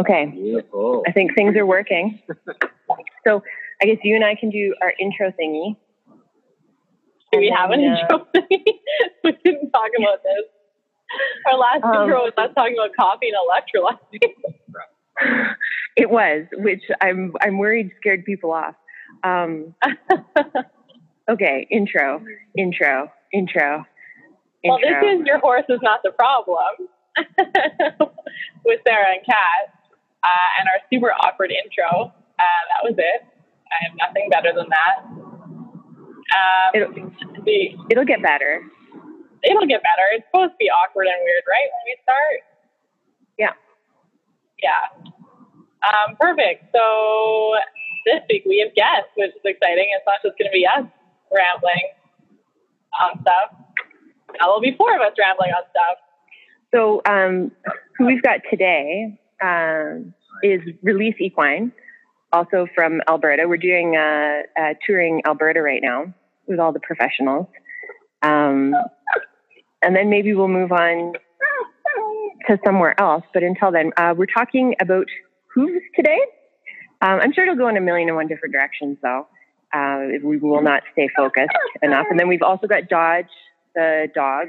Okay, Beautiful. I think things are working. So I guess you and I can do our intro thingy. Do we have an then, uh, intro? Thingy? we didn't talk about this. Our last Um, intro was us talking about coffee and electrolytes. It was, which I'm I'm worried scared people off. Um, okay, intro, intro, intro, well, intro. this is your horse is not the problem with Sarah and Kat, uh, and our super awkward intro. Uh, that was it. I have nothing better than that. Um, the, It'll get better. it'll get better. It's supposed to be awkward and weird, right? When we start. Yeah. Yeah. Um, perfect. So this week we have guests, which is exciting. It's not just going to be us rambling on stuff. There'll be four of us rambling on stuff. So um, who we've got today um, is Release Equine, also from Alberta. We're doing uh, touring Alberta right now with all the professionals, um, and then maybe we'll move on to somewhere else. But until then, uh, we're talking about hooves today. Um, I'm sure it'll go in a million and one different directions, though. Uh, we will not stay focused enough. And then we've also got Dodge, the dog.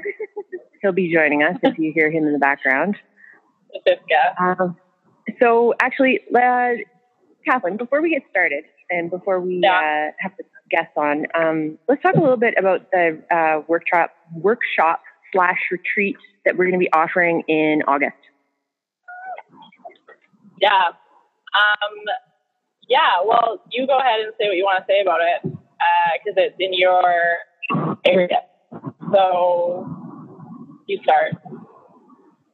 He'll be joining us if you hear him in the background. Um, so actually, uh, Kathleen, before we get started and before we Yeah. uh, have the guests on, um, let's talk a little bit about the uh, workshop workshop slash retreat that we're going to be offering in August. Yeah. Um, yeah. Well, you go ahead and say what you want to say about it because it's in your area. So you start.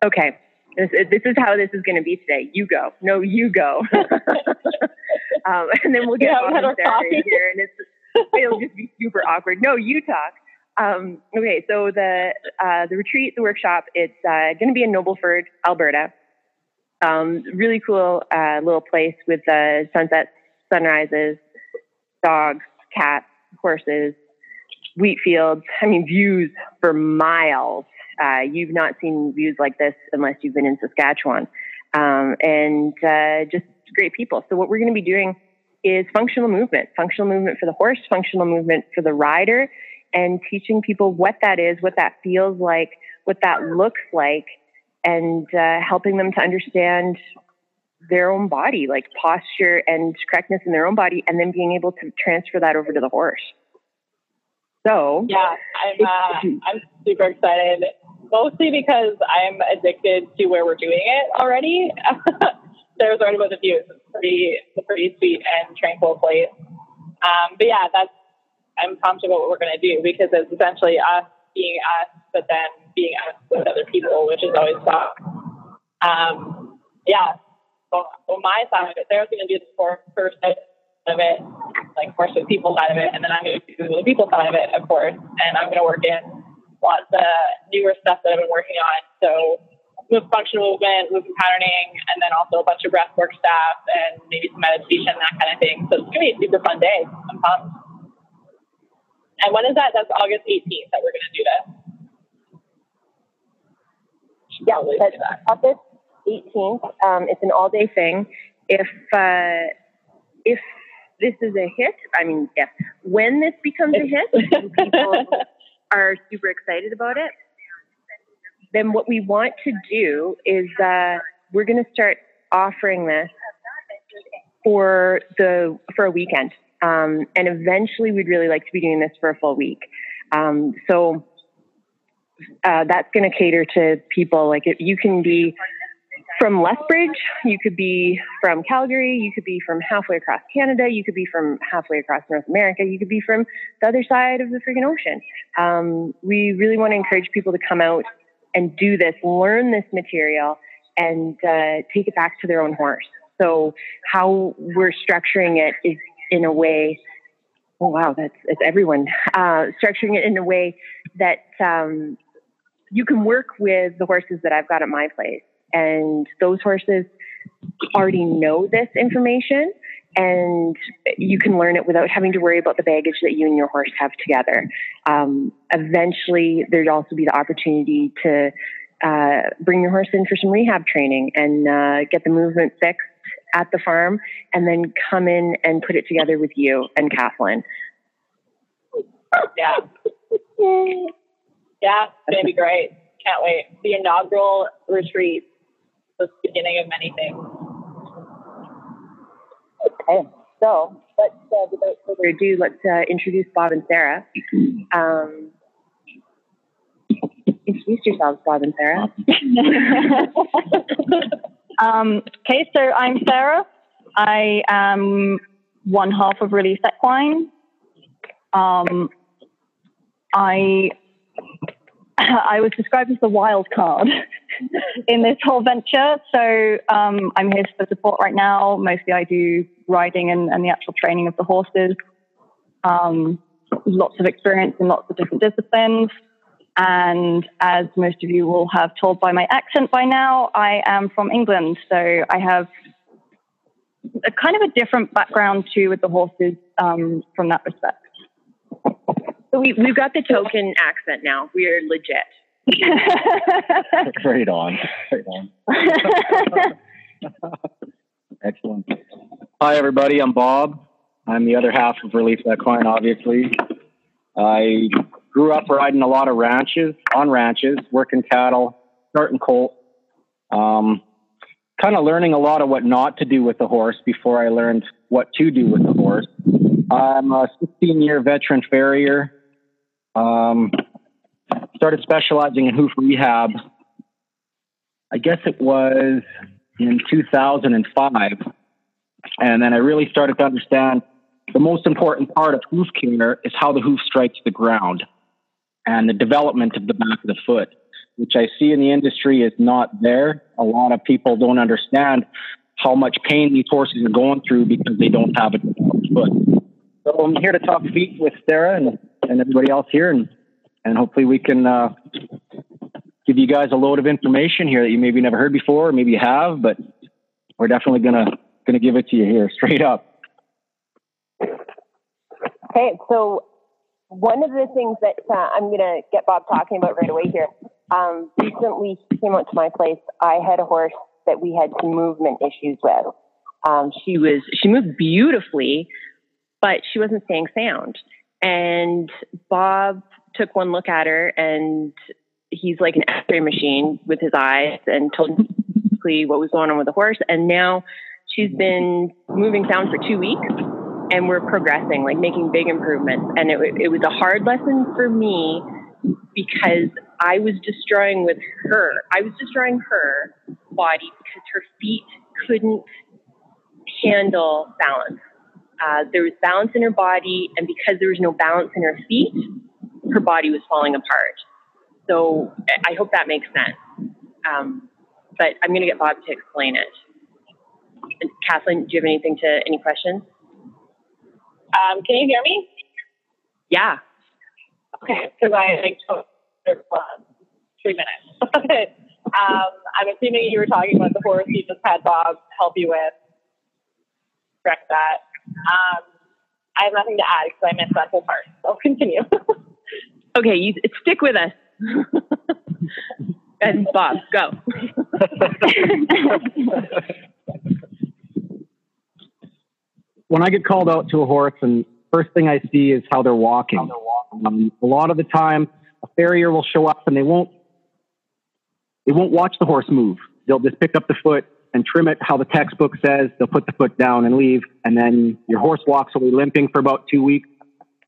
Okay. This, this is how this is going to be today. You go. No, you go. um, and then we'll get Yeah, Bob we had and our coffee. here, and it's it'll just be super awkward. No, you talk. Um, okay, so the uh, the retreat, the workshop, it's uh, going to be in Nobleford, Alberta. Um, really cool uh, little place with uh, sunsets, sunrises, dogs, cats, horses, wheat fields. I mean, views for miles. Uh, you've not seen views like this unless you've been in Saskatchewan. Um, and uh, just great people. So, what we're going to be doing is functional movement functional movement for the horse, functional movement for the rider, and teaching people what that is, what that feels like, what that looks like, and uh, helping them to understand their own body, like posture and correctness in their own body, and then being able to transfer that over to the horse. So, Yeah, I'm. Uh, I'm super excited. Mostly because I'm addicted to where we're doing it already. Already about the views. It's pretty, it's a pretty sweet and tranquil place. Um, but yeah, that's. I'm pumped about what we're going to do because it's essentially us being us, but then being us with other people, which is always fun. Um, yeah. So, my side of it, Sarah's going to do the first side of it, like horse with people side of it, and then I'm going to do the people side of it, of course, and I'm going to work in lots of newer stuff that I've been working on. So move functional movement, movement patterning, and then also a bunch of breath work stuff and maybe some meditation, that kind of thing. So it's going to be a super fun day. I'm pumped. And when is that? That's August 18th that we're going to do this. Yeah, that's that. August 18th. Um, it's an all-day thing. If uh, if this is a hit, I mean, if when this becomes a hit, people are super excited about it, then what we want to do is uh, we're going to start offering this for the for a weekend, um, and eventually we'd really like to be doing this for a full week. Um, so uh, that's going to cater to people like if you can be from Lethbridge, you could be from Calgary, you could be from halfway across Canada, you could be from halfway across North America, you could be from the other side of the freaking ocean. Um, we really want to encourage people to come out and do this, learn this material, and uh, take it back to their own horse. So how we're structuring it is in a way. Oh wow, that's it's everyone uh, structuring it in a way that um, you can work with the horses that I've got at my place, and those horses already know this information, and you can learn it without having to worry about the baggage that you and your horse have together. Um, eventually, there'd also be the opportunity to uh, bring your horse in for some rehab training and uh, get the movement fixed at the farm, and then come in and put it together with you and Kathleen. Yeah. Yeah, it's gonna be great. Can't wait. The inaugural retreat, the beginning of many things. Okay, so let's, uh, without further ado, let's uh, introduce Bob and Sarah. Um, introduce yourselves, Bob and Sarah. um, okay, so I'm Sarah. I am one half of Release Equine. Um, I I was described as the wild card in this whole venture. So um, I'm here for support right now. Mostly I do riding and, and the actual training of the horses. Um, lots of experience in lots of different disciplines. And as most of you will have told by my accent by now, I am from England. So I have a kind of a different background too with the horses um, from that respect. So we, we've got the token accent now. We are legit. Right on. Right on. Excellent. Hi, everybody. I'm Bob. I'm the other half of Release Equine, obviously. I grew up riding a lot of ranches, on ranches, working cattle, starting colt. Um, kind of learning a lot of what not to do with the horse before I learned what to do with the horse. I'm a 16 year veteran farrier. Um, started specializing in hoof rehab. I guess it was in 2005. And then I really started to understand the most important part of hoof care is how the hoof strikes the ground and the development of the back of the foot, which I see in the industry is not there. A lot of people don't understand how much pain these horses are going through because they don't have a developed foot. So I'm here to talk feet with Sarah and, and everybody else here, and, and hopefully we can uh, give you guys a load of information here that you maybe never heard before, or maybe you have, but we're definitely gonna gonna give it to you here straight up. Okay, so one of the things that uh, I'm to get Bob talking about right away here. Um, recently, he came out to my place. I had a horse that we had some movement issues with. Um, she was she moved beautifully, but she wasn't staying sound. And Bob took one look at her, and he's like an X-ray machine with his eyes, and told me what was going on with the horse. And now she's been moving sound for two weeks and we're progressing, like making big improvements. And it, it was a hard lesson for me because I was destroying with her. I was destroying her body because her feet couldn't handle balance. Uh, there was balance in her body, and because there was no balance in her feet, her body was falling apart. So I hope that makes sense. Um, but I'm going to get Bob to explain it. And Kathleen, do you have anything to any questions? Um, can you hear me? Yeah. Okay, because I like three minutes. um, I'm assuming you were talking about the horse you just had Bob help you with. Correct that. Um, I have nothing to add because I missed that whole part. So continue. Okay, you stick with us. and Bob, go. when I get called out to a horse, and first thing I see is how they're walking. Um, a lot of the time, a farrier will show up and they won't they won't watch the horse move. They'll just pick up the foot and trim it how the textbook says. They'll put the foot down and leave, and then your horse walks away limping for about two weeks,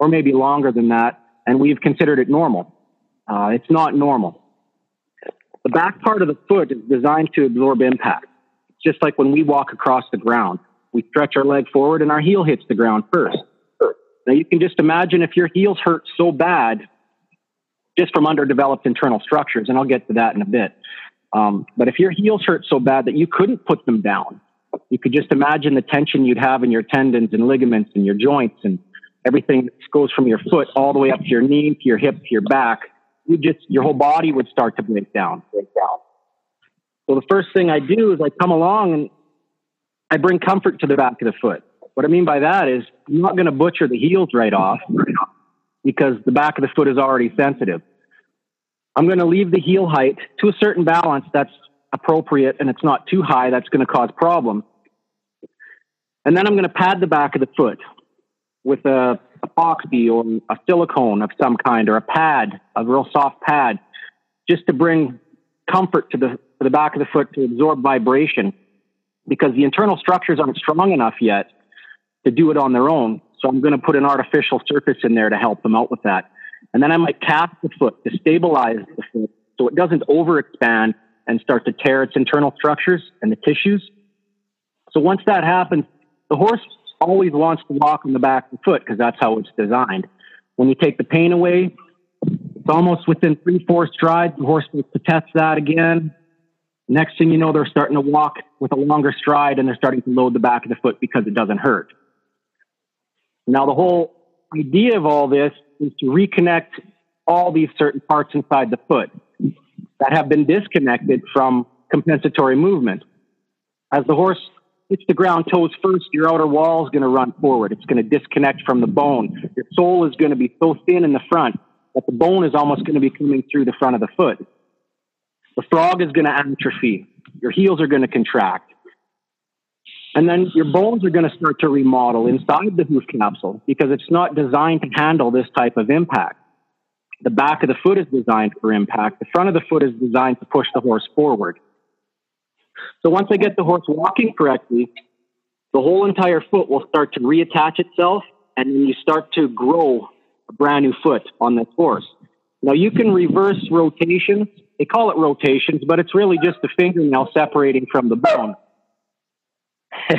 or maybe longer than that. And we've considered it normal. Uh, it's not normal. The back part of the foot is designed to absorb impact, just like when we walk across the ground we stretch our leg forward and our heel hits the ground first. Now you can just imagine if your heels hurt so bad just from underdeveloped internal structures, and I'll get to that in a bit. Um, but if your heels hurt so bad that you couldn't put them down, you could just imagine the tension you'd have in your tendons and ligaments and your joints and everything goes from your foot all the way up to your knee, to your hip, to your back. You just your whole body would start to break down. Break down. So the first thing I do is I come along and I bring comfort to the back of the foot. What I mean by that is I'm not going to butcher the heels right off because the back of the foot is already sensitive. I'm going to leave the heel height to a certain balance that's appropriate and it's not too high that's going to cause problems. And then I'm going to pad the back of the foot with a epoxy or a silicone of some kind or a pad, a real soft pad, just to bring comfort to the, to the back of the foot to absorb vibration because the internal structures aren't strong enough yet to do it on their own. So I'm going to put an artificial surface in there to help them out with that. And then I might cap the foot to stabilize the foot so it doesn't overexpand and start to tear its internal structures and the tissues. So once that happens, the horse always wants to walk on the back of the foot because that's how it's designed. When you take the pain away, it's almost within three, four strides. The horse starts to test that again. Next thing you know, they're starting to walk with a longer stride and they're starting to load the back of the foot because it doesn't hurt. Now, the whole idea of all this is to reconnect all these certain parts inside the foot that have been disconnected from compensatory movement. As the horse hits the ground toes first, your outer wall is going to run forward. It's going to disconnect from the bone. Your sole is going to be so thin in the front that the bone is almost going to be coming through the front of the foot. The frog is going to atrophy. Your heels are going to contract. And then your bones are going to start to remodel inside the hoof capsule because it's not designed to handle this type of impact. The back of the foot is designed for impact. The front of the foot is designed to push the horse forward. So once I get the horse walking correctly, the whole entire foot will start to reattach itself and then you start to grow a brand new foot on this horse. Now you can reverse rotations. They call it rotations, but it's really just the fingernail separating from the bone.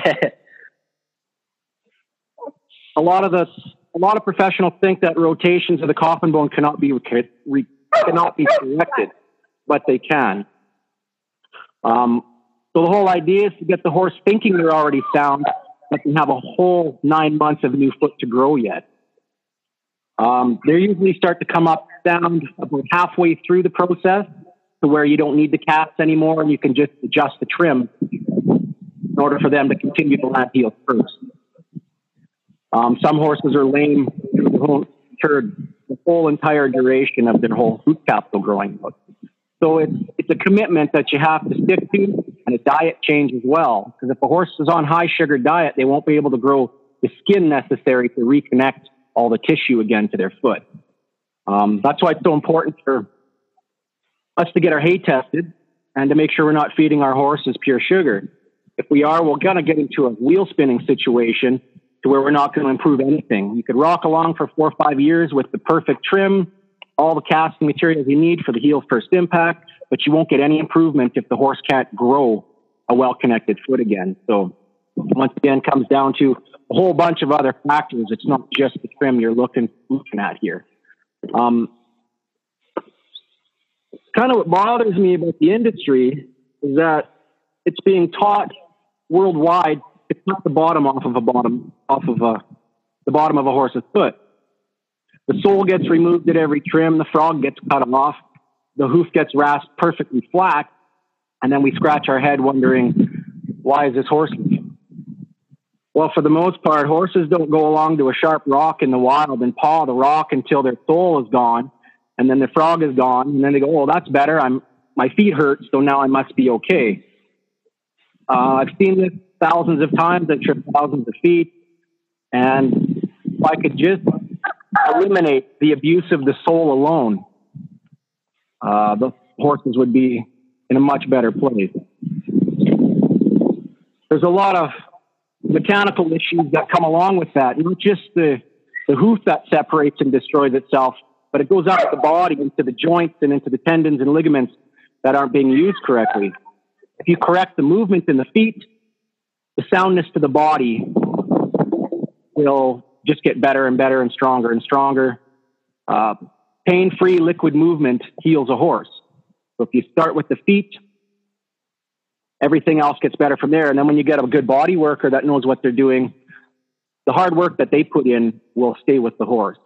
a lot of the a lot of professionals think that rotations of the coffin bone cannot be re, cannot be corrected, but they can. Um, so the whole idea is to get the horse thinking they're already sound, but they have a whole nine months of new foot to grow yet. Um, they usually start to come up sound about halfway through the process to where you don't need the caps anymore and you can just adjust the trim in order for them to continue to land heel first. Um, some horses are lame through the whole, entire duration of their whole hoof capsule growing. So it's, it's a commitment that you have to stick to and a diet change as well. Because if a horse is on high sugar diet, they won't be able to grow the skin necessary to reconnect all the tissue again to their foot. Um, that's why it's so important for us to get our hay tested and to make sure we're not feeding our horses pure sugar. If we are, we're going to get into a wheel spinning situation to where we're not going to improve anything. You could rock along for four or five years with the perfect trim, all the casting materials you need for the heel first impact, but you won't get any improvement if the horse can't grow a well connected foot again. So once again, comes down to a whole bunch of other factors. It's not just the trim you're looking looking at here. Um, kind of what bothers me about the industry is that it's being taught worldwide to cut the bottom off of a bottom off of a, the bottom of a horse's foot. The sole gets removed at every trim. The frog gets cut off. The hoof gets rasped perfectly flat, and then we scratch our head wondering why is this horse well, for the most part, horses don't go along to a sharp rock in the wild and paw the rock until their sole is gone, and then the frog is gone, and then they go, "Oh, that's better. I'm my feet hurt, so now I must be okay." Uh, I've seen this thousands of times. I've tripped thousands of feet, and if I could just eliminate the abuse of the sole alone, uh, the horses would be in a much better place. There's a lot of mechanical issues that come along with that. Not just the, the hoof that separates and destroys itself, but it goes out up the body into the joints and into the tendons and ligaments that aren't being used correctly. If you correct the movement in the feet, the soundness to the body will just get better and better and stronger and stronger. Uh, pain free liquid movement heals a horse. So if you start with the feet, everything else gets better from there. And then when you get a good body worker that knows what they're doing, the hard work that they put in will stay with the horse.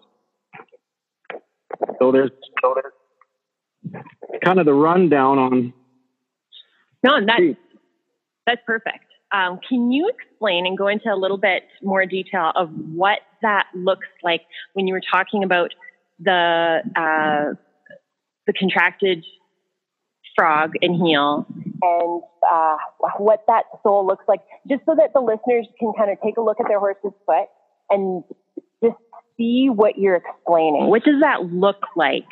So there's, so there's kind of the rundown on. No, that's that's perfect. Um, can you explain and go into a little bit more detail of what that looks like when you were talking about the uh, the the contracted frog and heel and uh, what that sole looks like, just so that the listeners can kind of take a look at their horse's foot and just see what you're explaining. What does that look like?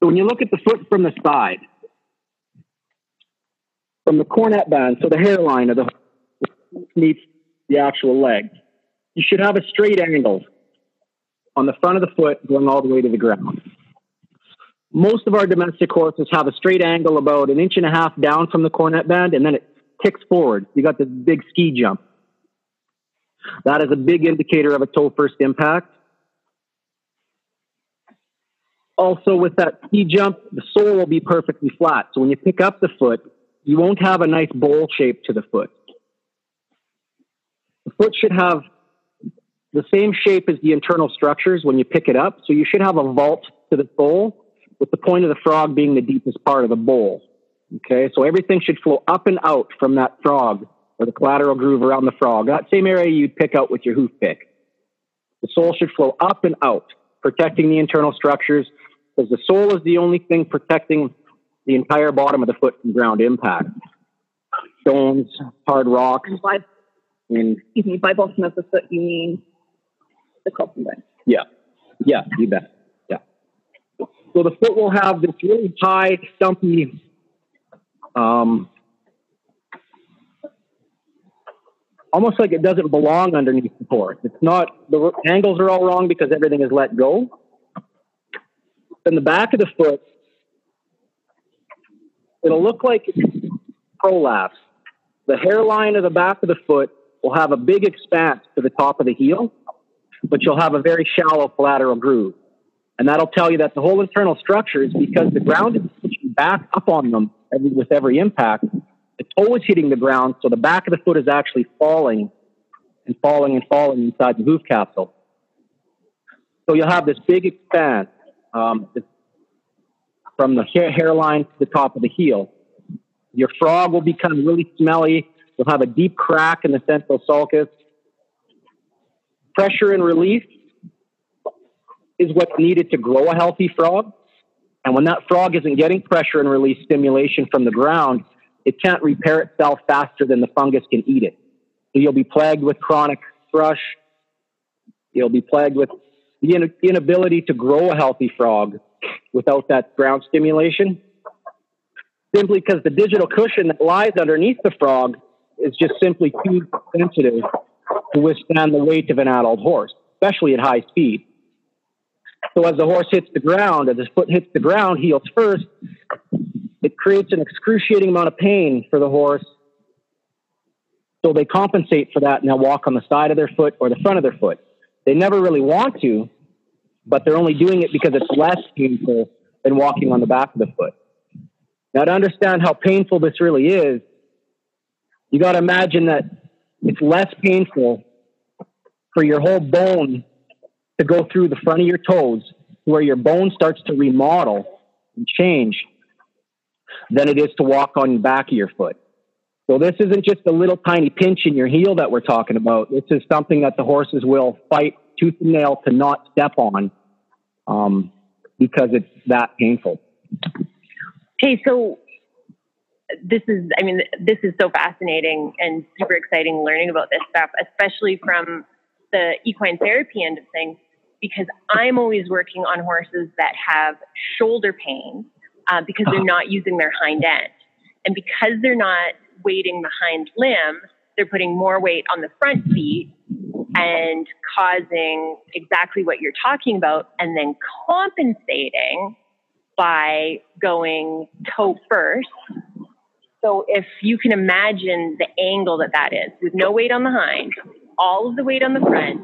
So when you look at the foot from the side, from the coronet band, so the hairline of the meets the actual leg, you should have a straight angle on the front of the foot going all the way to the ground. Most of our domestic horses have a straight angle about an inch and a half down from the coronet band, and then it kicks forward. You got this big ski jump. That is a big indicator of a toe first impact. Also, with that ski jump, the sole will be perfectly flat. So when you pick up the foot, you won't have a nice bowl shape to the foot. The foot should have the same shape as the internal structures when you pick it up. So you should have a vault to the sole, with the point of the frog being the deepest part of the bowl. Okay, so everything should flow up and out from that frog or the collateral groove around the frog, that same area you'd pick out with your hoof pick. The sole should flow up and out, protecting the internal structures, because the sole is the only thing protecting the entire bottom of the foot from ground impact. Stones, hard rocks, By, and excuse me, by bottom of the foot, you mean the coffin bone. Yeah, yeah, you bet. Yeah. So the foot will have this really high, stumpy, um, almost like it doesn't belong underneath the horse. It's not, the angles are all wrong because everything is let go. In the back of the foot, it'll look like prolapse. The hairline of the back of the foot will have a big expanse to the top of the heel but you'll have a very shallow collateral groove. And that'll tell you that the whole internal structure is because the ground is pushing back up on them every, with every impact. The toe is hitting the ground, so the back of the foot is actually falling and falling and falling inside the hoof capsule. So you'll have this big expanse um, from the hair, hairline to the top of the heel. Your frog will become really smelly. You'll have a deep crack in the central sulcus pressure and release is what's needed to grow a healthy frog. And when that frog isn't getting pressure and release stimulation from the ground, it can't repair itself faster than the fungus can eat it. So you'll be plagued with chronic thrush. You'll be plagued with the in- inability to grow a healthy frog without that ground stimulation. Simply because the digital cushion that lies underneath the frog is just simply too sensitive to withstand the weight of an adult horse, especially at high speed. So as the horse hits the ground, as his foot hits the ground, heels first, it creates an excruciating amount of pain for the horse. So they compensate for that and they'll walk on the side of their foot or the front of their foot. They never really want to, but they're only doing it because it's less painful than walking on the back of the foot. Now, to understand how painful this really is, you got to imagine that it's less painful for your whole bone to go through the front of your toes where your bone starts to remodel and change than it is to walk on the back of your foot. So this isn't just a little tiny pinch in your heel that we're talking about. This is something that the horses will fight tooth and nail to not step on um, because it's that painful. Okay, so this is, I mean, this is so fascinating and super exciting learning about this stuff, especially from the equine therapy end of things, because I'm always working on horses that have shoulder pain uh, because they're not using their hind end. And because they're not weighting the hind limb, they're putting more weight on the front feet and causing exactly what you're talking about, and then compensating by going toe first so if you can imagine the angle that that is with no weight on the hind, all of the weight on the front,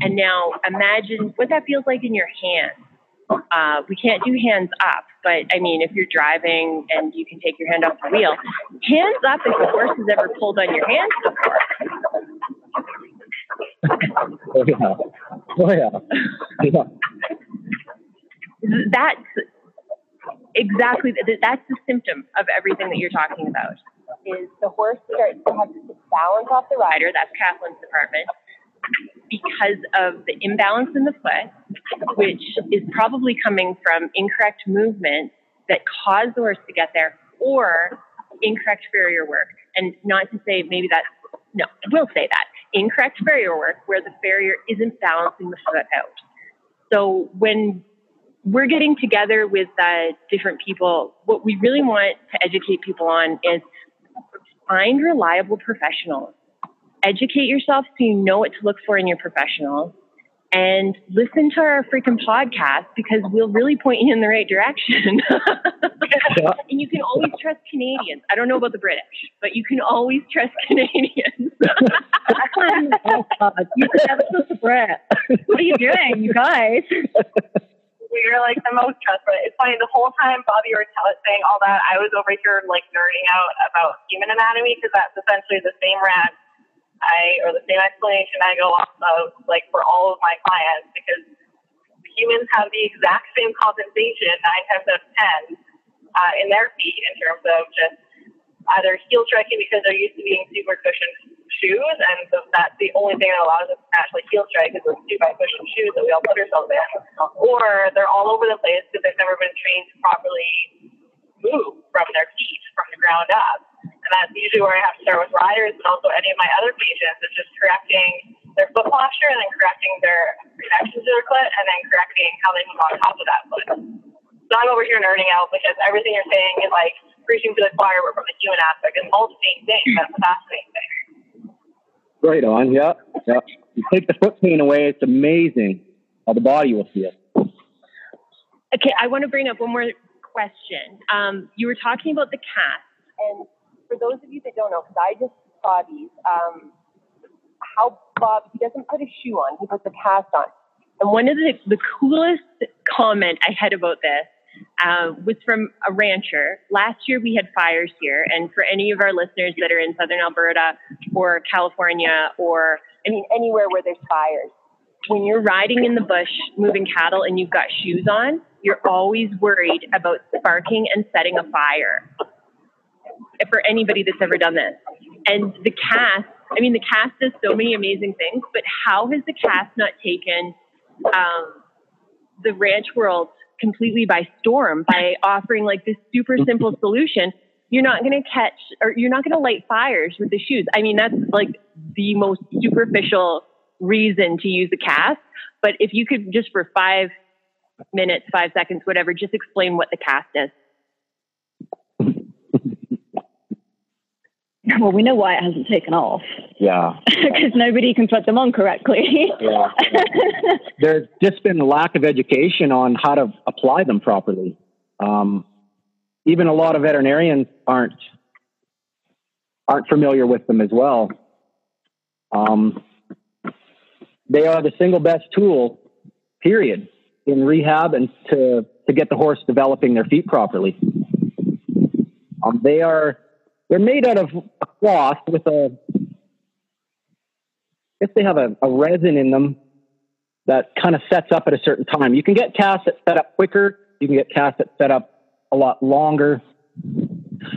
and now imagine what that feels like in your hands. Uh, we can't do hands up, but I mean, if you're driving and you can take your hand off the wheel, hands up if the horse has ever pulled on your hands before. Oh yeah. Oh yeah. yeah. That's exactly that's the symptom of everything that you're talking about. Is the horse starts to have to balance off the rider? That's Kathleen's department because of the imbalance in the foot which is probably coming from incorrect movement that caused the horse to get there or incorrect farrier work. And not to say maybe that, no, we'll say that incorrect farrier work where the farrier isn't balancing the foot out. So when we're getting together with uh, different people, what we really want to educate people on is find reliable professionals. Educate yourself so you know what to look for in your professionals and listen to our freaking podcast because we'll really point you in the right direction. Yeah. and you can always trust Canadians. I don't know about the British, but you can always trust Canadians. oh, God. You never trust a Brit. What are you doing, you guys? We were like the most trustworthy. It's funny, the whole time Bobby were tell- saying all that, I was over here like nerding out about human anatomy because that's essentially the same rant I, or the same explanation I go off of like for all of my clients because humans have the exact same compensation nine times out of ten uh, in their feet in terms of just either heel striking because they're used to being super cushioned shoes, and so that's the only thing that allows us to actually heel strike is those two by cushioned shoes that we all put ourselves in, or they're all over the place because they've never been trained to properly move from their feet from the ground up. And that's usually where I have to start with riders, but also any of my other patients is just correcting their foot posture and then correcting their connection to their foot and then correcting how they move on top of that foot. So I'm over here nerding out because everything you're saying is like preaching to the choir, but from the human aspect. It's all the same thing. That's the fascinating thing. Right on. Yeah. Yeah. You take the foot pain away, it's amazing how the body will feel. Okay, I want to bring up one more question. Um, you were talking about the cast, and for those of you that don't know, because I just saw these, um, how Bob he doesn't put a shoe on; he puts a cast on. And one of the the coolest comment I had about this uh, was from a rancher. Last year we had fires here, and for any of our listeners that are in southern Alberta or California or I mean anywhere where there's fires, when you're riding in the bush moving cattle and you've got shoes on, you're always worried about sparking and setting a fire. For anybody that's ever done this. And the cast, I mean, the cast does so many amazing things, but how has the cast not taken um, the ranch world completely by storm by offering like this super simple solution? You're not going to catch or you're not going to light fires with the shoes. I mean, that's like the most superficial reason to use a cast. But if you could just for five minutes, five seconds, whatever, just explain what the cast is. Well, we know why it hasn't taken off Yeah. because nobody can put them on correctly. Yeah. There's just been a lack of education on how to apply them properly. Um, even a lot of veterinarians aren't aren't familiar with them as well. Um, they are the single best tool, period, in rehab and to to get the horse developing their feet properly. Um, they are they're made out of a cloth with a I guess they have a, a resin in them that kind of sets up at a certain time. You can get casts that set up quicker. You can get casts that set up a lot longer,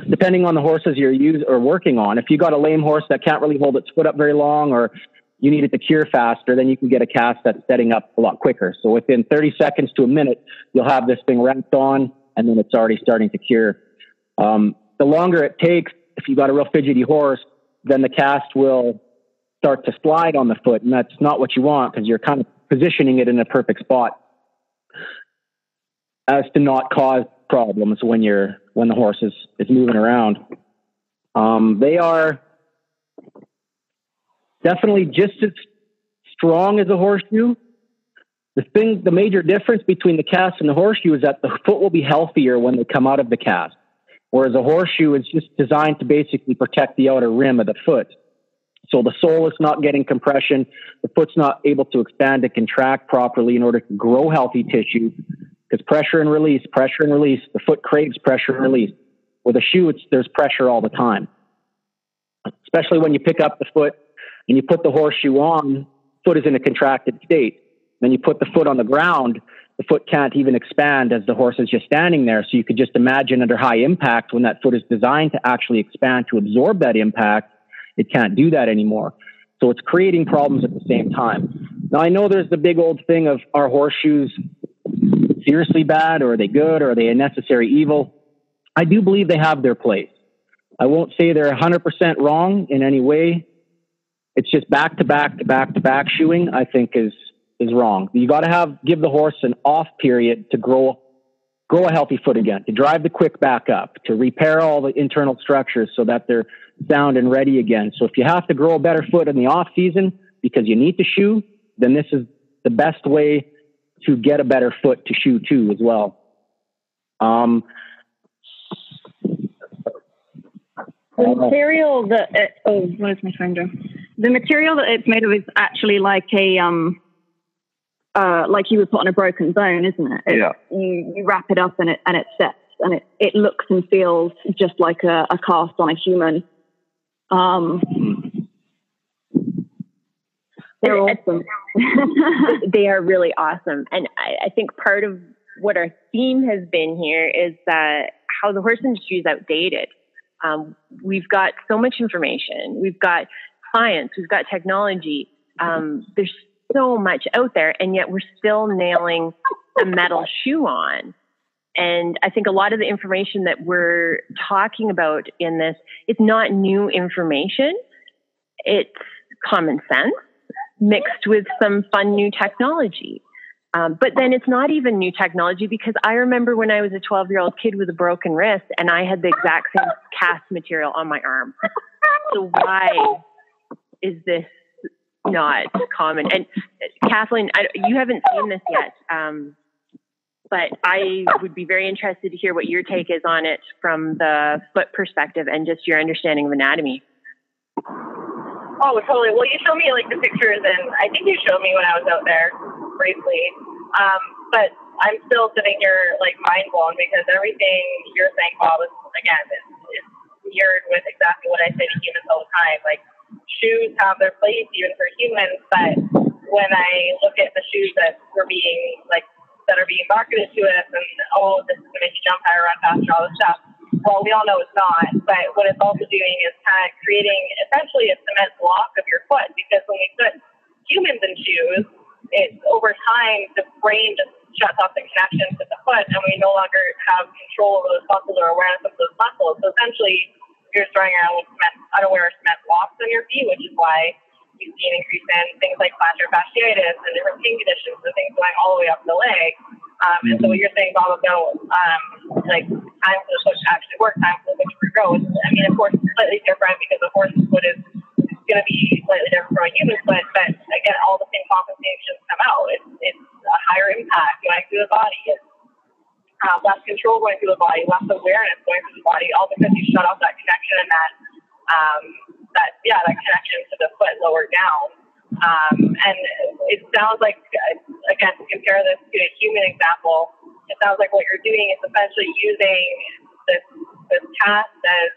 depending on the horses you're use or working on. If you got a lame horse that can't really hold its foot up very long, or you need it to cure faster, then you can get a cast that's setting up a lot quicker. So within 30 seconds to a minute, you'll have this thing wrapped on, and then it's already starting to cure. Um, the longer it takes, if you got a real fidgety horse, then the cast will start to slide on the foot, and that's not what you want because you're kind of positioning it in a perfect spot as to not cause problems when you're when the horse is, is moving around. Um, they are definitely just as strong as a horseshoe. The thing, the major difference between the cast and the horseshoe is that the foot will be healthier when they come out of the cast, whereas a horseshoe is just designed to basically protect the outer rim of the foot. So the sole is not getting compression. The foot's not able to expand and contract properly in order to grow healthy tissue because pressure and release, pressure and release, the foot craves pressure and release. With a shoe, it's, there's pressure all the time. Especially when you pick up the foot and you put the horseshoe on, foot is in a contracted state. Then you put the foot on the ground, the foot can't even expand as the horse is just standing there. So you could just imagine under high impact when that foot is designed to actually expand to absorb that impact, it can't do that anymore. So it's creating problems at the same time. Now I know there's the big old thing of are horseshoes seriously bad or are they good or are they a necessary evil? I do believe they have their place. I won't say they're 100% wrong in any way. It's just back to back to back to back shoeing, I think is, is wrong. You got to have, give the horse an off period to grow, grow a healthy foot again, to drive the quick back up, to repair all the internal structures so that they're sound and ready again. So if you have to grow a better foot in the off season because you need to shoe, then this is the best way to get a better foot to shoe too as well. Um, The material that it, oh, what is my doing? The material that it's made of is actually like a um, uh, like you would put on a broken bone, isn't it? It- Yeah. You you wrap it up and it and it sets and it it looks and feels just like a, a cast on a human. Um, they're awesome. they are really awesome. And I, I think part of what our theme has been here is that how the horse industry is outdated. Um, we've got so much information, we've got clients. we've got technology. Um, there's so much out there, and yet we're still nailing a metal shoe on. And I think a lot of the information that we're talking about in this, it's not new information. It's common sense mixed with some fun new technology. Um, but then it's not even new technology because I remember when I was a 12 year old kid with a broken wrist and I had the exact same cast material on my arm. So why is this not common? And Kathleen, I, you haven't seen this yet, um, but I would be very interested to hear what your take is on it from the foot perspective and just your understanding of anatomy. Oh, totally. Well, you showed me like the pictures, and I think you showed me when I was out there briefly. Um, but I'm still sitting here like mind blown because everything you're saying, Bob, is again is, is mirrored with exactly what I say to humans all the time. Like shoes have their place even for humans, but when I look at the shoes that were being like that are being marketed to us, and oh, this is gonna make you jump higher, run faster, all this stuff. Well, we all know it's not, but what it's also doing is kind of creating essentially a cement block of your foot because when we put humans in shoes, it over time the brain just shuts off the connection to the foot, and we no longer have control over those muscles or awareness of those muscles. So essentially, you're just running around with cement, unaware cement blocks on your feet, which is why you see an increase in things like plantar fasciitis and different skin conditions and things going all the way up the leg. Um, and so what you're saying, Bob, about um, like time for the foot to actually work, time for the foot to regrow. I mean, of course, it's slightly different because the horse's foot is going to be slightly different from a human's foot, but again, all the same compensations come out. It's, it's a higher impact going through the body. It's uh, less control going through the body, less awareness going through the body, all because you shut off that connection and that, um, that yeah, that connection to the foot lower down. Um, and it sounds like, uh, again, to compare this to a human example, it sounds like what you're doing is essentially using this, this cast as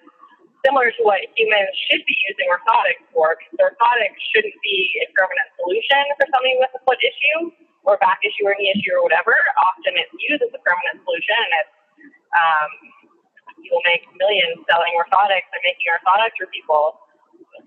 similar to what humans should be using orthotics for, because orthotics shouldn't be a permanent solution for somebody with a foot issue or back issue or knee issue or whatever. Often it's used as a permanent solution, and it's um, people make millions selling orthotics and making orthotics for people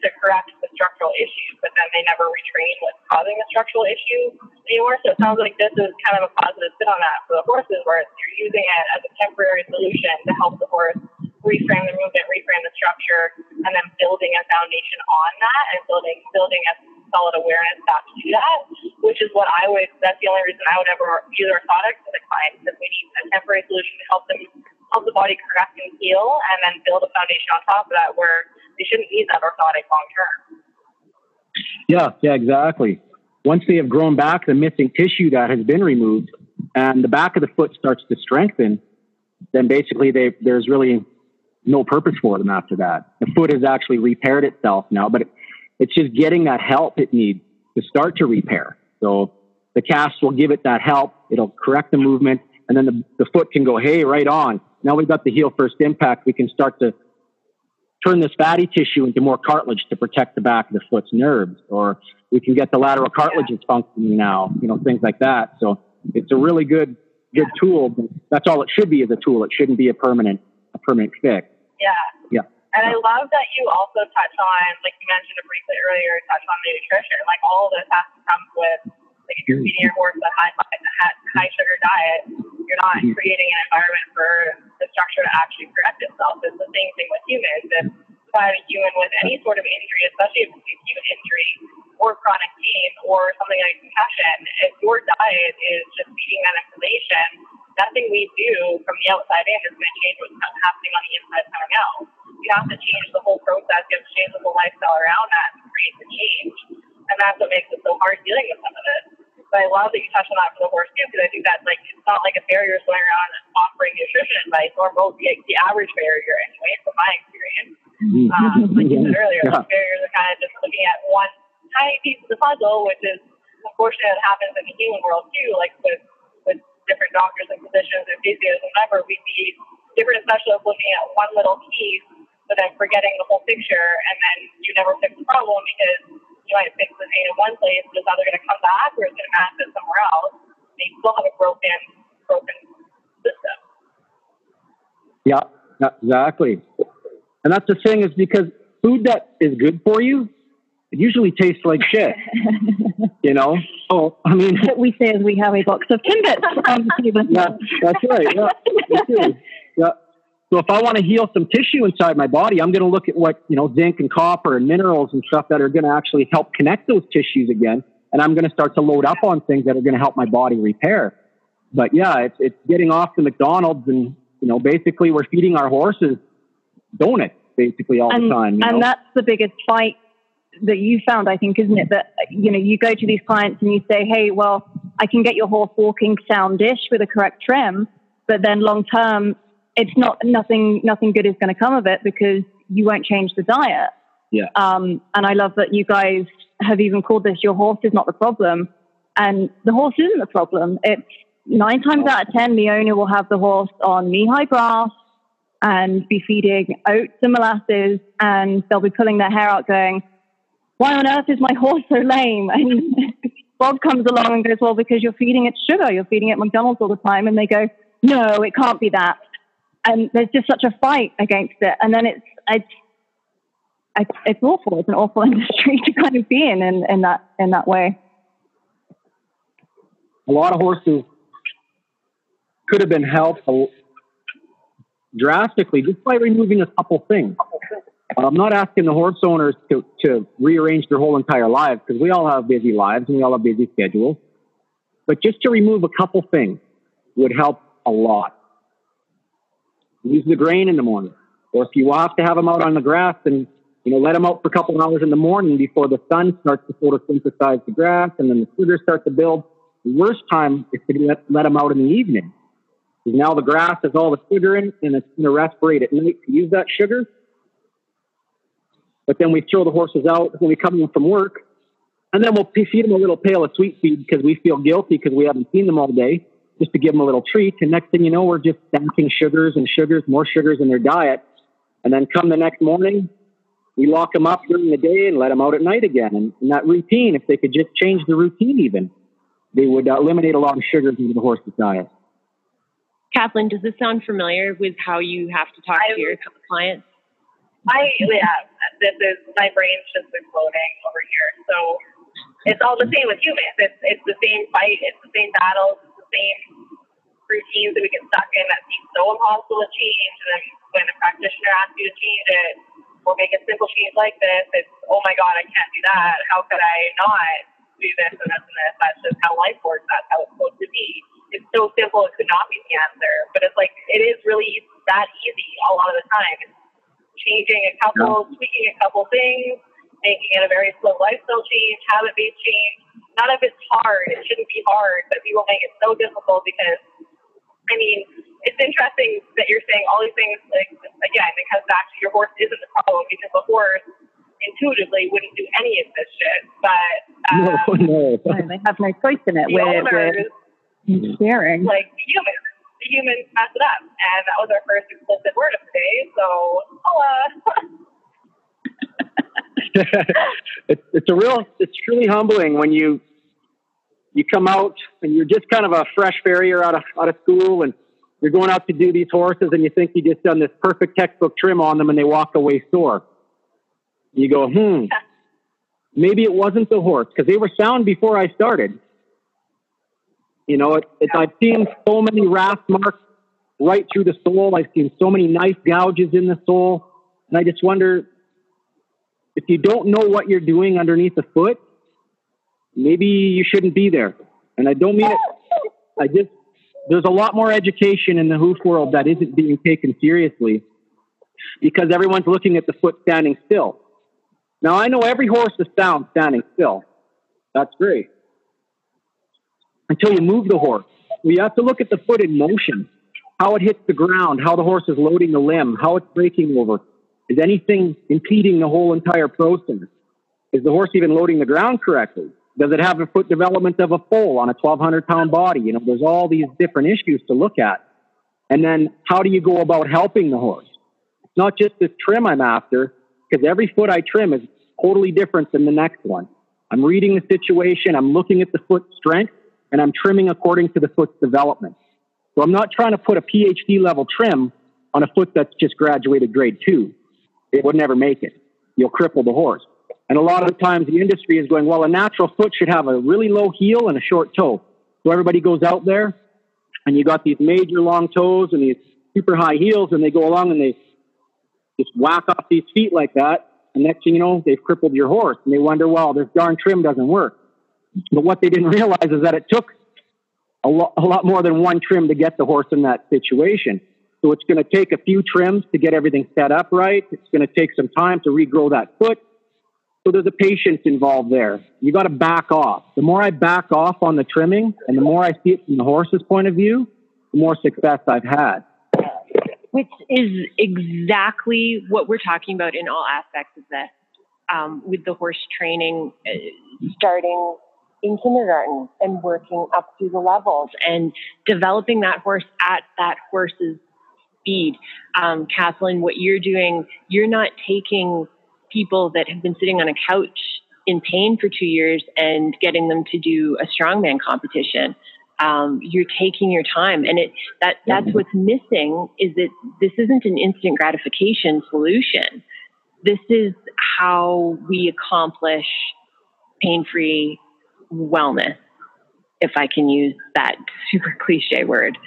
to correct the structural issue, but then they never retrain what's causing the structural issue anymore. So it sounds like this is kind of a positive spin on that for the horses, where you're using it as a temporary solution to help the horse reframe the movement, reframe the structure, and then building a foundation on that and building building a solid awareness back to that, which is what I would. That's the only reason I would ever use orthotics with a client because we need a temporary solution to help them help the body correct and heal, and then build a foundation on top of that where they shouldn't need that orthotic long term. Yeah, yeah, exactly. Once they have grown back the missing tissue that has been removed and the back of the foot starts to strengthen, then basically they, there's really no purpose for them after that. The foot has actually repaired itself now, but it, it's just getting that help it needs to start to repair. So the cast will give it that help. It'll correct the movement and then the, the foot can go, hey, right on. Now we've got the heel first impact. We can start to turn this fatty tissue into more cartilage to protect the back of the foot's nerves, or we can get the lateral cartilages functioning now, you know, things like that. So it's a really good, good tool. That's all it should be is a tool. It shouldn't be a permanent, a permanent fix. Yeah. And I love that you also touch on, like you mentioned it briefly earlier, touch on the nutrition. Like all of this has to come with Like if you're feeding your horse a high, high, sugar diet, you're not mm-hmm. creating an environment for the structure to actually correct itself. It's the same thing with humans. If you have a human with any sort of injury, especially if it's acute injury or chronic pain or something like concussion, if your diet is just feeding that inflammation, nothing we do from the outside in is going to change what's happening on the inside coming out. You have to change the whole process. You have to change the whole lifestyle around that to create the change. And that's what makes it so hard dealing with some of it. But I love that you touched on that for the horse too, because I think that's like it's not like a farrier going around offering nutrition advice, or both the, the average farrier anyway, from my experience. Um, like you said earlier, Yeah. the farriers are kind of just looking at one tiny piece of the puzzle, which is unfortunately it happens in the human world too, like with different doctors and physicians and physios and whatever, we see different specialists looking at one little piece, but then forgetting the whole picture, and then you never fix the problem because you might fix the pain in one place, but it's either going to come back or it's going to manifest somewhere else. You still have a broken, broken system. Yeah, exactly. And that's the thing is because food that is good for you, it usually tastes like shit. you know? Oh, I mean, What we say is we have a box of Timbits on the table. yeah, that's right. Yeah, yeah. So if I want to heal some tissue inside my body, I'm going to look at what you know, zinc and copper and minerals and stuff that are going to actually help connect those tissues again, and I'm going to start to load up on things that are going to help my body repair. But yeah, it's it's getting off the McDonald's and you know, basically we're feeding our horses donuts basically all and, the time. And know? that's the biggest fight that you found, I think, isn't it? That you know, you go to these clients and you say, "Hey, well, I can get your horse walking soundish with a correct trim, but then long term, it's not nothing. Nothing good is going to come of it because you won't change the diet." Yeah. Um, and I love that you guys have even called this "your horse is not the problem," and the horse isn't the problem. It's nine times out of ten, the owner will have the horse on knee-high grass and be feeding oats and molasses, and they'll be pulling their hair out, going, "Why on earth is my horse so lame?" And Bob comes along and goes, "Well, because you're feeding it sugar, you're feeding it McDonald's all the time," and they go, "No, it can't be that." And there's just such a fight against it, and then it's it's it's, awful. It's an awful industry to kind of be in in, in that in that way. a lot of horses could have been helped drastically just by removing a couple things. I'm not asking the horse owners to, to rearrange their whole entire lives because we all have busy lives and we all have busy schedules. But just to remove a couple things would help a lot. Use the grain in the morning. Or if you have to have them out on the grass, and you know, let them out for a couple hours in the morning before the sun starts to photosynthesize the grass and then the sugars start to build. The worst time is to let, let them out in the evening. Because now the grass has all the sugar in it and it's going to respirate at night to use that sugar. But then we throw the horses out when we come home from work. And then we'll feed them a little pail of sweet feed because we feel guilty because we haven't seen them all day, just to give them a little treat. And next thing you know, we're just stacking sugars and sugars, more sugars in their diet. And then come the next morning, we lock them up during the day and let them out at night again. And, and that routine, if they could just change the routine even, they would uh, eliminate a lot of sugars in the horse's diet. Kathleen, does this sound familiar with how you have to talk I to your clients? I yeah, this is my brain's just exploding over here. So it's all the same with humans. It's it's the same fight, it's the same battles, it's the same routines that we get stuck in that seem so impossible to change. And then when a practitioner asks you to change it or make a simple change like this, it's oh my god, I can't do that. How could I not do this and this and this? That's just how life works. That's how it's supposed to be. It's so simple. It could not be the answer, but it's like it is really that easy a lot of the time. It's changing a couple, tweaking a couple things, making it a very slow lifestyle change, habit based change. None of it's hard. It shouldn't be hard, but people make it so difficult because, I mean, it's interesting that you're saying all these things. Like again, it comes back to your horse isn't the problem because the horse intuitively wouldn't do any of this shit. But No, um, no. No, they have no choice in it. the We're, owners, we're steering. like the humans, the humans mess it up, and that was our first explicit word of the day. So, holla. it's, it's a real, it's truly humbling when you, you come out and you're just kind of a fresh farrier out of, out of school and you're going out to do these horses and you think you just done this perfect textbook trim on them and they walk away sore. You go, hmm, maybe it wasn't the horse because they were sound before I started. You know, it, it, I've seen so many rasp marks right through the sole. I've seen so many knife gouges in the sole. And I just wonder if you don't know what you're doing underneath the foot, maybe you shouldn't be there. And I don't mean it, I just, there's a lot more education in the hoof world that isn't being taken seriously because everyone's looking at the foot standing still. Now, I know every horse is sound standing still. That's great. Until you move the horse. We have to look at the foot in motion, how it hits the ground, how the horse is loading the limb, how it's breaking over. Is anything impeding the whole entire process? Is the horse even loading the ground correctly? Does it have a foot development of a foal on a 1,200 pound body? You know, there's all these different issues to look at. And then how do you go about helping the horse? It's not just this trim I'm after, because every foot I trim is totally different than the next one. I'm reading the situation, I'm looking at the foot strength, and I'm trimming according to the foot's development. So I'm not trying to put a PhD level trim on a foot that's just graduated grade two. It would never make it. You'll cripple the horse. And a lot of the times the industry is going, well, a natural foot should have a really low heel and a short toe. So everybody goes out there and you got these major long toes and these super high heels and they go along and they just whack off these feet like that. And next thing you know, they've crippled your horse and they wonder, well, this darn trim doesn't work. But what they didn't realize is that it took a, lo- a lot more than one trim to get the horse in that situation. So it's going to take a few trims to get everything set up right. It's going to take some time to regrow that foot. So there's a patience involved there. You got to back off. The more I back off on the trimming and the more I see it from the horse's point of view, the more success I've had. which is exactly what we're talking about in all aspects of this um, with the horse training uh, starting in kindergarten and working up through the levels and developing that horse at that horse's speed. Um, kathleen what you're doing you're not taking people that have been sitting on a couch in pain for two years and getting them to do a strongman competition. Um, you're taking your time and it that that's what's missing is that this isn't an instant gratification solution. This is how we accomplish pain-free wellness if i can use that super cliche word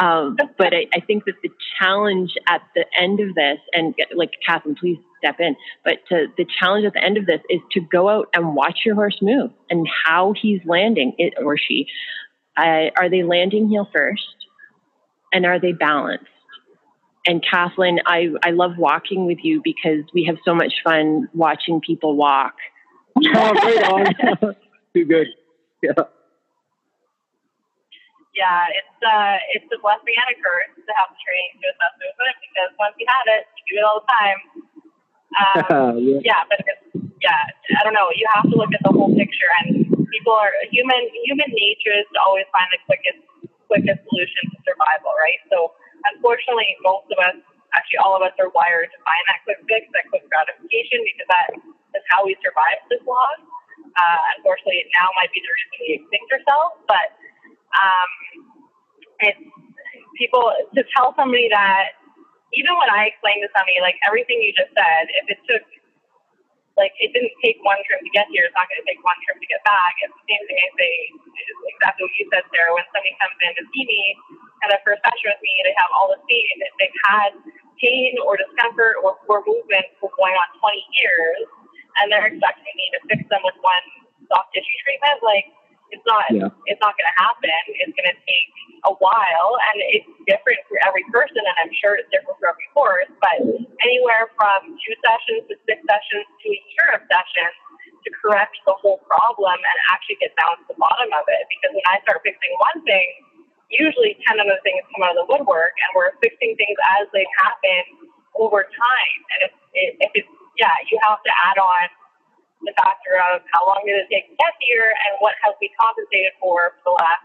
um, but I, I think that the challenge at the end of this and like catherine please step in but to, the challenge at the end of this is to go out and watch your horse move and how he's landing it or she uh, are they landing heel first? And are they balanced? And Kathleen, I, I love walking with you because we have so much fun watching people walk. Oh, right on. Too good. Yeah. Yeah, it's uh, it's a blessing and a curse to have the training to assess movement because once you have it, you do it all the time. Um, yeah. yeah, but yeah, I don't know. You have to look at the whole picture, and people are human. Human nature is to always find the quickest quickest solution to survival, right? So unfortunately, most of us, actually all of us, are wired to find that quick fix, that quick gratification, because that is how we survive this long. Uh, unfortunately, now might be the reason we extinct ourselves, but um, it's people to tell somebody that even when I explain to somebody like everything you just said, if it took like it didn't take one trip to get here, it's not going to take one trip to get back. It's the same thing I say, exactly what you said, Sarah. When somebody comes in to see me and a first session with me, they have all the pain. If they've had pain or discomfort or poor movement for going on 20 years, and they're expecting me to fix them with one soft tissue treatment. Like it's not, Yeah. it's not going to happen. It's going to take a while, and it's different for every person, and I'm sure it's different for every horse. But anywhere from two sessions to six sessions to a year of sessions to correct the whole problem and actually get down to the bottom of it. Because when I start fixing one thing, usually 10 other things come out of the woodwork, and we're fixing things as they happen over time. And if, if it's, yeah, you have to add on the factor of how long did it take to get here and what have we compensated for for the last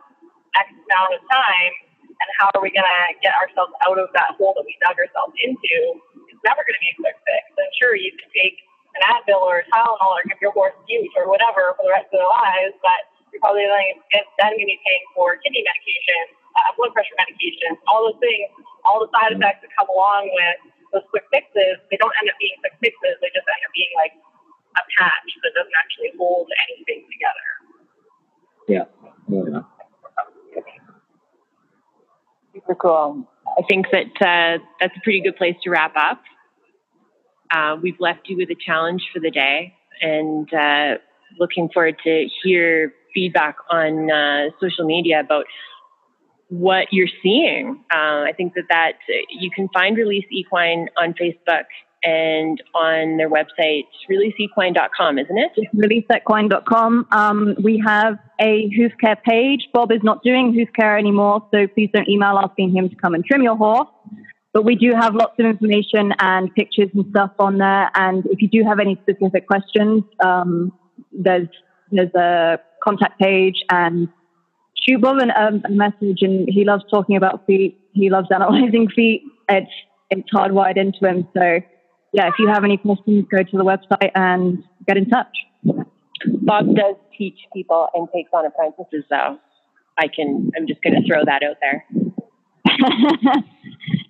X amount of time, and how are we going to get ourselves out of that hole that we dug ourselves into? It's never going to be a quick fix. And sure, you can take an Advil or a Tylenol or give your horse Bute or whatever for the rest of their lives, but you're probably then going to be paying for kidney medication, uh, blood pressure medication, all those things, all the side effects that come along with those quick fixes. They don't end up being quick fixes. They just end up being like a patch that doesn't actually hold anything together. Yeah. Yeah. Super cool. I think that uh, that's a pretty good place to wrap up. Uh, we've left you with a challenge for the day, and uh, looking forward to hear feedback on uh, social media about what you're seeing. Uh, I think that that you can find Release Equine on Facebook and on their website, releaseequine.com, isn't it? releaseequine.com. Um, we have a hoof care page. Bob is not doing hoof care anymore, so please don't email asking him to come and trim your horse. But we do have lots of information and pictures and stuff on there. And if you do have any specific questions, um, there's there's a contact page and shoot Bob an, um, a message. And he loves talking about feet. He loves analyzing feet. It's it's hardwired into him. So yeah, if you have any questions, go to the website and get in touch. Bob does teach people and takes on apprentices, though. I can. I'm just going to throw that out there.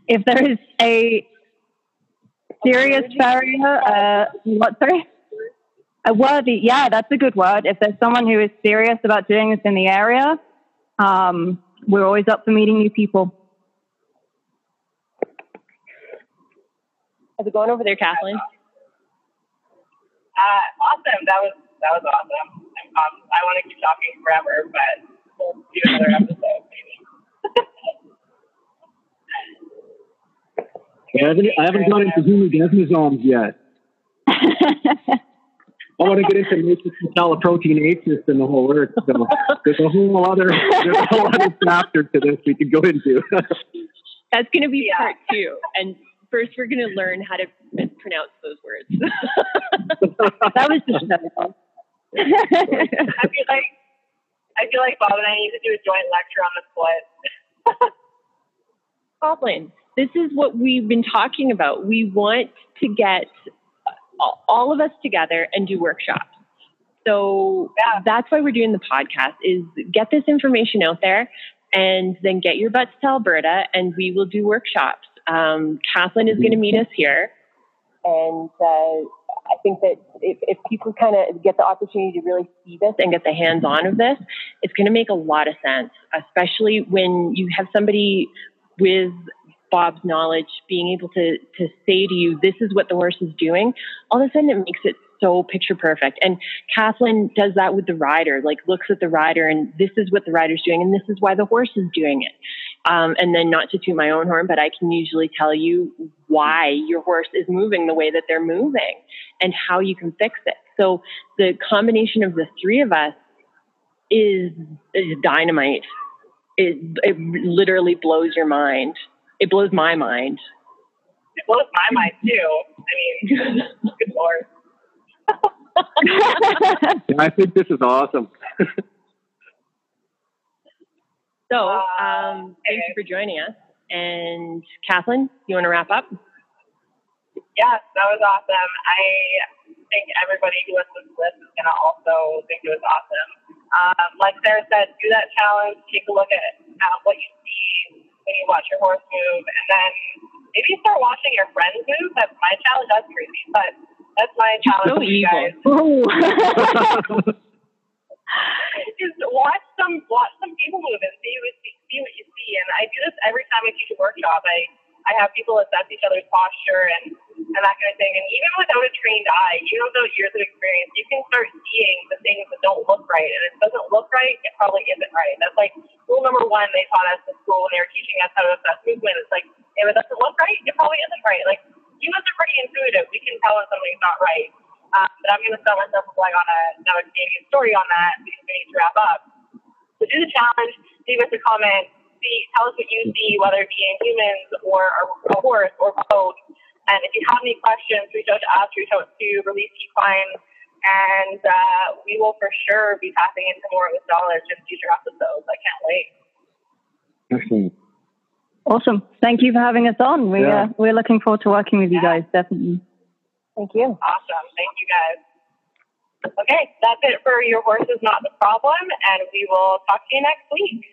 if there is a serious barrier, uh, what, sorry? A worthy, yeah, that's a good word. If there's someone who is serious about doing this in the area, um, we're always up for meeting new people. How's it going over there, Kathleen? Uh, awesome. That was that was awesome. Um, I want to keep talking forever, but we'll do another episode maybe. I haven't, I haven't gone into hemidesmosomes yet. I want to get into matrix metalloproteinase and the whole works. So there's a whole other there's a whole other chapter to this we could go into. That's going to be Yeah. part two. And first, we're going to learn how to pronounce those words. that was just another one. I feel like I feel like Bob and I need to do a joint lecture on the split. Kathleen, this is what we've been talking about. We want to get all of us together and do workshops. So Yeah. that's why we're doing the podcast is get this information out there and then get your butts to Alberta and we will do workshops. Um, Kathleen is going to meet us here. And uh, I think that if, if people kind of get the opportunity to really see this and get the hands on of this, it's going to make a lot of sense, especially when you have somebody with Bob's knowledge being able to, to say to you, this is what the horse is doing. All of a sudden, it makes it so picture perfect. And Kathleen does that with the rider, like looks at the rider and this is what the rider's doing and this is why the horse is doing it. Um, and then not to toot my own horn, but I can usually tell you why your horse is moving the way that they're moving and how you can fix it. So the combination of the three of us is, is dynamite. It, it literally blows your mind. It blows my mind. It blows my mind too. I mean, good lord. I think this is awesome. So, Uh, um, thank you for joining us. And Kathleen, you want to wrap up? Yes, that was awesome. I think everybody who listens to this is going to also think it was awesome. Um, like Sarah said, do that challenge. Take a look at, at what you see when you watch your horse move, and then maybe start watching your friends move. That's my challenge. That's crazy, but that's my challenge So for you evil. guys. Ooh. Is watch some watch some people move and see what see what you see. And I do this every time I teach a workshop. I I have people assess each other's posture and and that kind of thing. And even without a trained eye, even without years of experience, you can start seeing the things that don't look right. And if it doesn't look right, it probably isn't right. That's like rule number one they taught us in school when they were teaching us how to assess movement. It's like if it doesn't look right, it probably isn't right. Like humans are pretty intuitive. We can tell when something's not right. Um, but I'm going to sell myself flag on a, another Canadian story on that because we need to wrap up. So do the challenge, leave us a comment, see, tell us what you see, whether it be in humans or a, a horse or both. And if you have any questions, reach out to us, reach out to Release Equine, and uh, we will for sure be tapping into more of this knowledge in future episodes. I can't wait. Excellent. awesome. Thank you for having us on. We, Yeah. uh, we're looking forward to working with you guys, definitely. Thank you. Awesome. Thank you guys. Okay, that's it for Your Horse is Not the Problem, and we will talk to you next week.